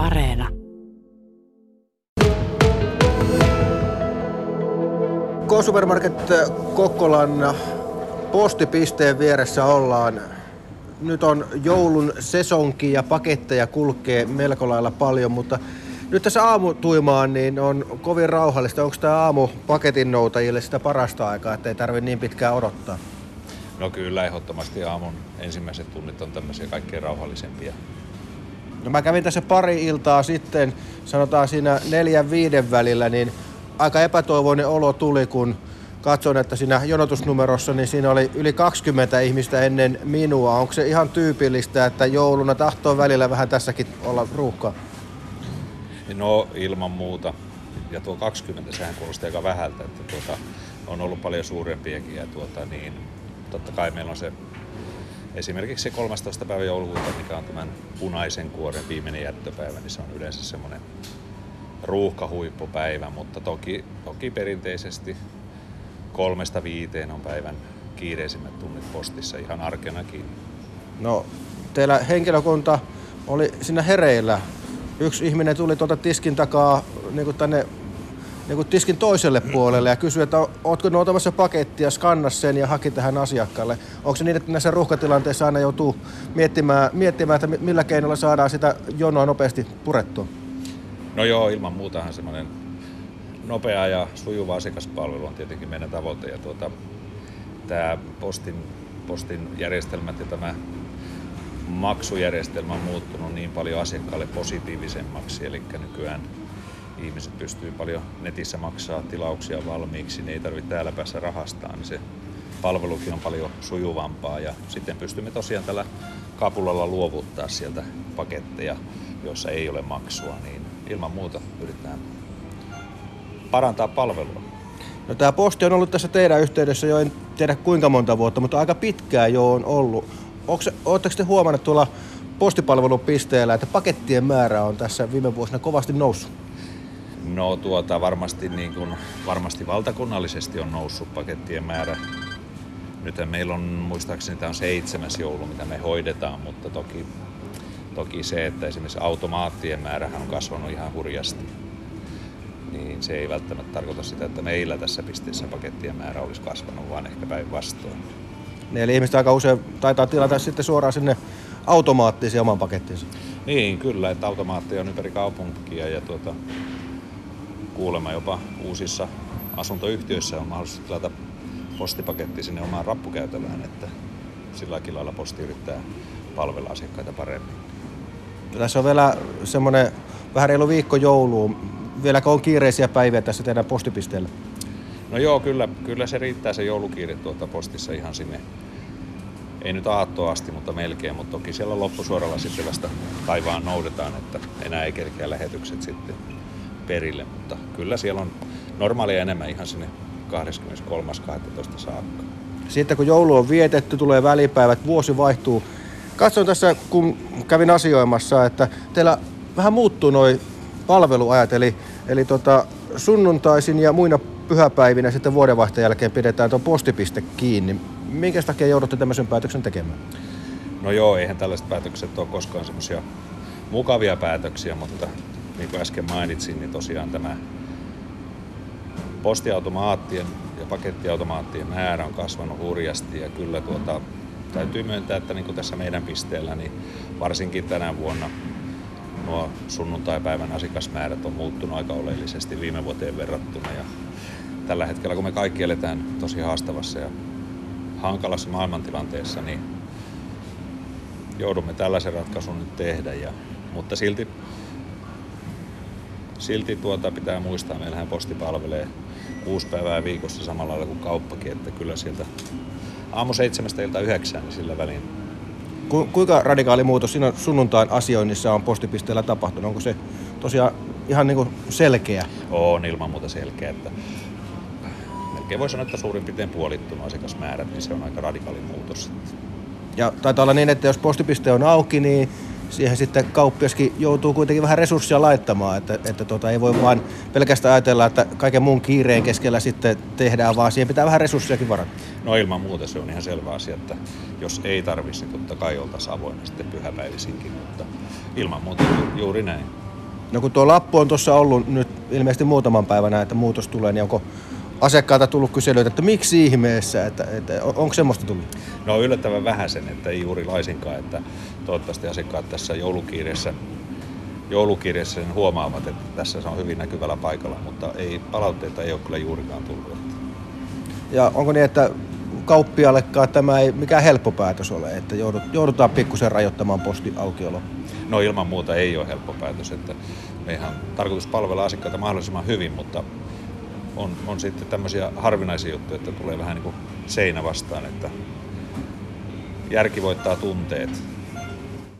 Areena. K-Supermarket Kokkolan postipisteen vieressä ollaan. Nyt on joulun sesonki ja paketteja kulkee melko lailla paljon, mutta nyt tässä aamutuimaan niin on kovin rauhallista. Onko tämä aamu paketin noutajille sitä parasta aikaa, että ei tarvitse niin pitkään odottaa? No kyllä, ehdottomasti aamun ensimmäiset tunnit on tämmöisiä kaikkein rauhallisempia. No mä kävin tässä pari iltaa sitten, sanotaan siinä neljän viiden välillä, niin aika epätoivoinen olo tuli, kun katson, että siinä jonotusnumerossa niin siinä oli yli 20 ihmistä ennen minua. Onko se ihan tyypillistä, että jouluna tahtoo välillä vähän tässäkin olla ruuhkaa? No ilman muuta. Ja tuo 20, sehän kuulosti aika vähältä, että tuota, on ollut paljon suurempiakin ja tuota, niin, totta kai meillä on se esimerkiksi se 13. päivä joulukuuta, mikä on tämän punaisen kuoren viimeinen jättöpäivä, niin se on yleensä semmoinen ruuhkahuippupäivä, mutta toki, toki perinteisesti kolmesta viiteen on päivän kiireisimmät tunnit postissa ihan arkenakin. No, teillä henkilökunta oli siinä hereillä. Yksi ihminen tuli tuolta tiskin takaa niin tänne niin kuin tiskin toiselle puolelle ja kysyi, että ootko noutamassa pakettia, skannas sen ja haki tähän asiakkaalle. Onko se niin, että näissä ruuhkatilanteissa aina joutuu miettimään, miettimään että millä keinolla saadaan sitä jonoa nopeasti purettua? No joo, ilman muutahan semmoinen nopea ja sujuva asiakaspalvelu on tietenkin meidän tavoite. Ja tuota, tämä postin, postin järjestelmät ja tämä maksujärjestelmä on muuttunut niin paljon asiakkaalle positiivisemmaksi, eli nykyään ihmiset pystyy paljon netissä maksaa tilauksia valmiiksi, niin ei tarvitse täällä päässä rahastaa, niin se palvelukin on paljon sujuvampaa ja sitten pystymme tosiaan tällä kapulalla luovuttaa sieltä paketteja, joissa ei ole maksua, niin ilman muuta yritetään parantaa palvelua. No tämä posti on ollut tässä teidän yhteydessä jo en tiedä kuinka monta vuotta, mutta aika pitkään jo on ollut. Oletteko te huomannut tuolla postipalvelupisteellä, että pakettien määrä on tässä viime vuosina kovasti noussut? No tuota, varmasti, niin kuin, varmasti valtakunnallisesti on noussut pakettien määrä. Nyt meillä on, muistaakseni tämä on seitsemäs joulu, mitä me hoidetaan, mutta toki, toki se, että esimerkiksi automaattien määrähän on kasvanut ihan hurjasti niin se ei välttämättä tarkoita sitä, että meillä tässä pisteessä pakettien määrä olisi kasvanut, vaan ehkä päinvastoin. Niin, eli ihmiset aika usein taitaa tilata sitten suoraan sinne automaattisen oman pakettinsa. Niin, kyllä, että automaatti on ympäri kaupunkia ja tuota, kuulemma jopa uusissa asuntoyhtiöissä on mahdollista tilata postipaketti sinne omaan rappukäytävään, että sillä lailla posti yrittää palvella asiakkaita paremmin. Tässä on vielä semmoinen vähän reilu viikko jouluun vieläkö on kiireisiä päiviä tässä teidän postipisteellä? No joo, kyllä, kyllä se riittää se joulukiire tuota postissa ihan sinne, ei nyt aattoa asti, mutta melkein, mutta toki siellä loppusuoralla sitten vasta taivaan noudetaan, että enää ei kerkeä lähetykset sitten perille, mutta kyllä siellä on normaalia enemmän ihan sinne 23.12. saakka. Sitten kun joulu on vietetty, tulee välipäivät, vuosi vaihtuu. Katsoin tässä, kun kävin asioimassa, että teillä vähän muuttuu noin palveluajat, eli, eli tota, sunnuntaisin ja muina pyhäpäivinä sitten vuodenvaihteen jälkeen pidetään tuo postipiste kiinni. Minkä takia joudutte tämmöisen päätöksen tekemään? No joo, eihän tällaiset päätökset ole koskaan semmoisia mukavia päätöksiä, mutta niin kuin äsken mainitsin, niin tosiaan tämä postiautomaattien ja pakettiautomaattien määrä on kasvanut hurjasti ja kyllä tuota, täytyy myöntää, että niin kuin tässä meidän pisteellä, niin varsinkin tänä vuonna nuo sunnuntaipäivän asiakasmäärät on muuttunut aika oleellisesti viime vuoteen verrattuna. Ja tällä hetkellä, kun me kaikki eletään tosi haastavassa ja hankalassa maailmantilanteessa, niin joudumme tällaisen ratkaisun nyt tehdä. Ja, mutta silti, silti tuota pitää muistaa, meillähän posti palvelee kuusi päivää viikossa samalla lailla kuin kauppakin, että kyllä sieltä aamu seitsemästä ilta yhdeksään, niin sillä välin Ku, kuinka radikaali muutos siinä sunnuntain asioinnissa on postipisteellä tapahtunut? Onko se tosiaan ihan niin kuin selkeä? On ilman muuta selkeä. Että melkein voi sanoa, että suurin piirtein puolittunut asiakasmäärät, niin se on aika radikaali muutos. Ja taitaa olla niin, että jos postipiste on auki, niin siihen sitten kauppiaskin joutuu kuitenkin vähän resursseja laittamaan, että, että tota, ei voi vain pelkästään ajatella, että kaiken muun kiireen keskellä sitten tehdään, vaan siihen pitää vähän resurssejakin varata. No ilman muuta se on ihan selvä asia, että jos ei tarvitsisi, niin totta kai oltaisiin avoinna sitten pyhäpäivisinkin, mutta ilman muuta juuri näin. No kun tuo lappu on tuossa ollut nyt ilmeisesti muutaman päivänä, että muutos tulee, niin onko asiakkailta tullut kyselyitä, että miksi ihmeessä, että, että onko semmoista tullut? No yllättävän vähän sen, että ei juuri laisinkaan, että toivottavasti asiakkaat tässä joulukiireessä, joulukiireessä sen huomaavat, että tässä se on hyvin näkyvällä paikalla, mutta ei, palautteita ei ole kyllä juurikaan tullut. Ja onko niin, että kauppiallekaan tämä ei mikään helppo päätös ole, että joudutaan pikkusen rajoittamaan postiaukiolo? No ilman muuta ei ole helppo päätös, että meidän on tarkoitus palvella asiakkaita mahdollisimman hyvin, mutta on, on sitten tämmöisiä harvinaisia juttuja, että tulee vähän niin kuin seinä vastaan, että järki voittaa tunteet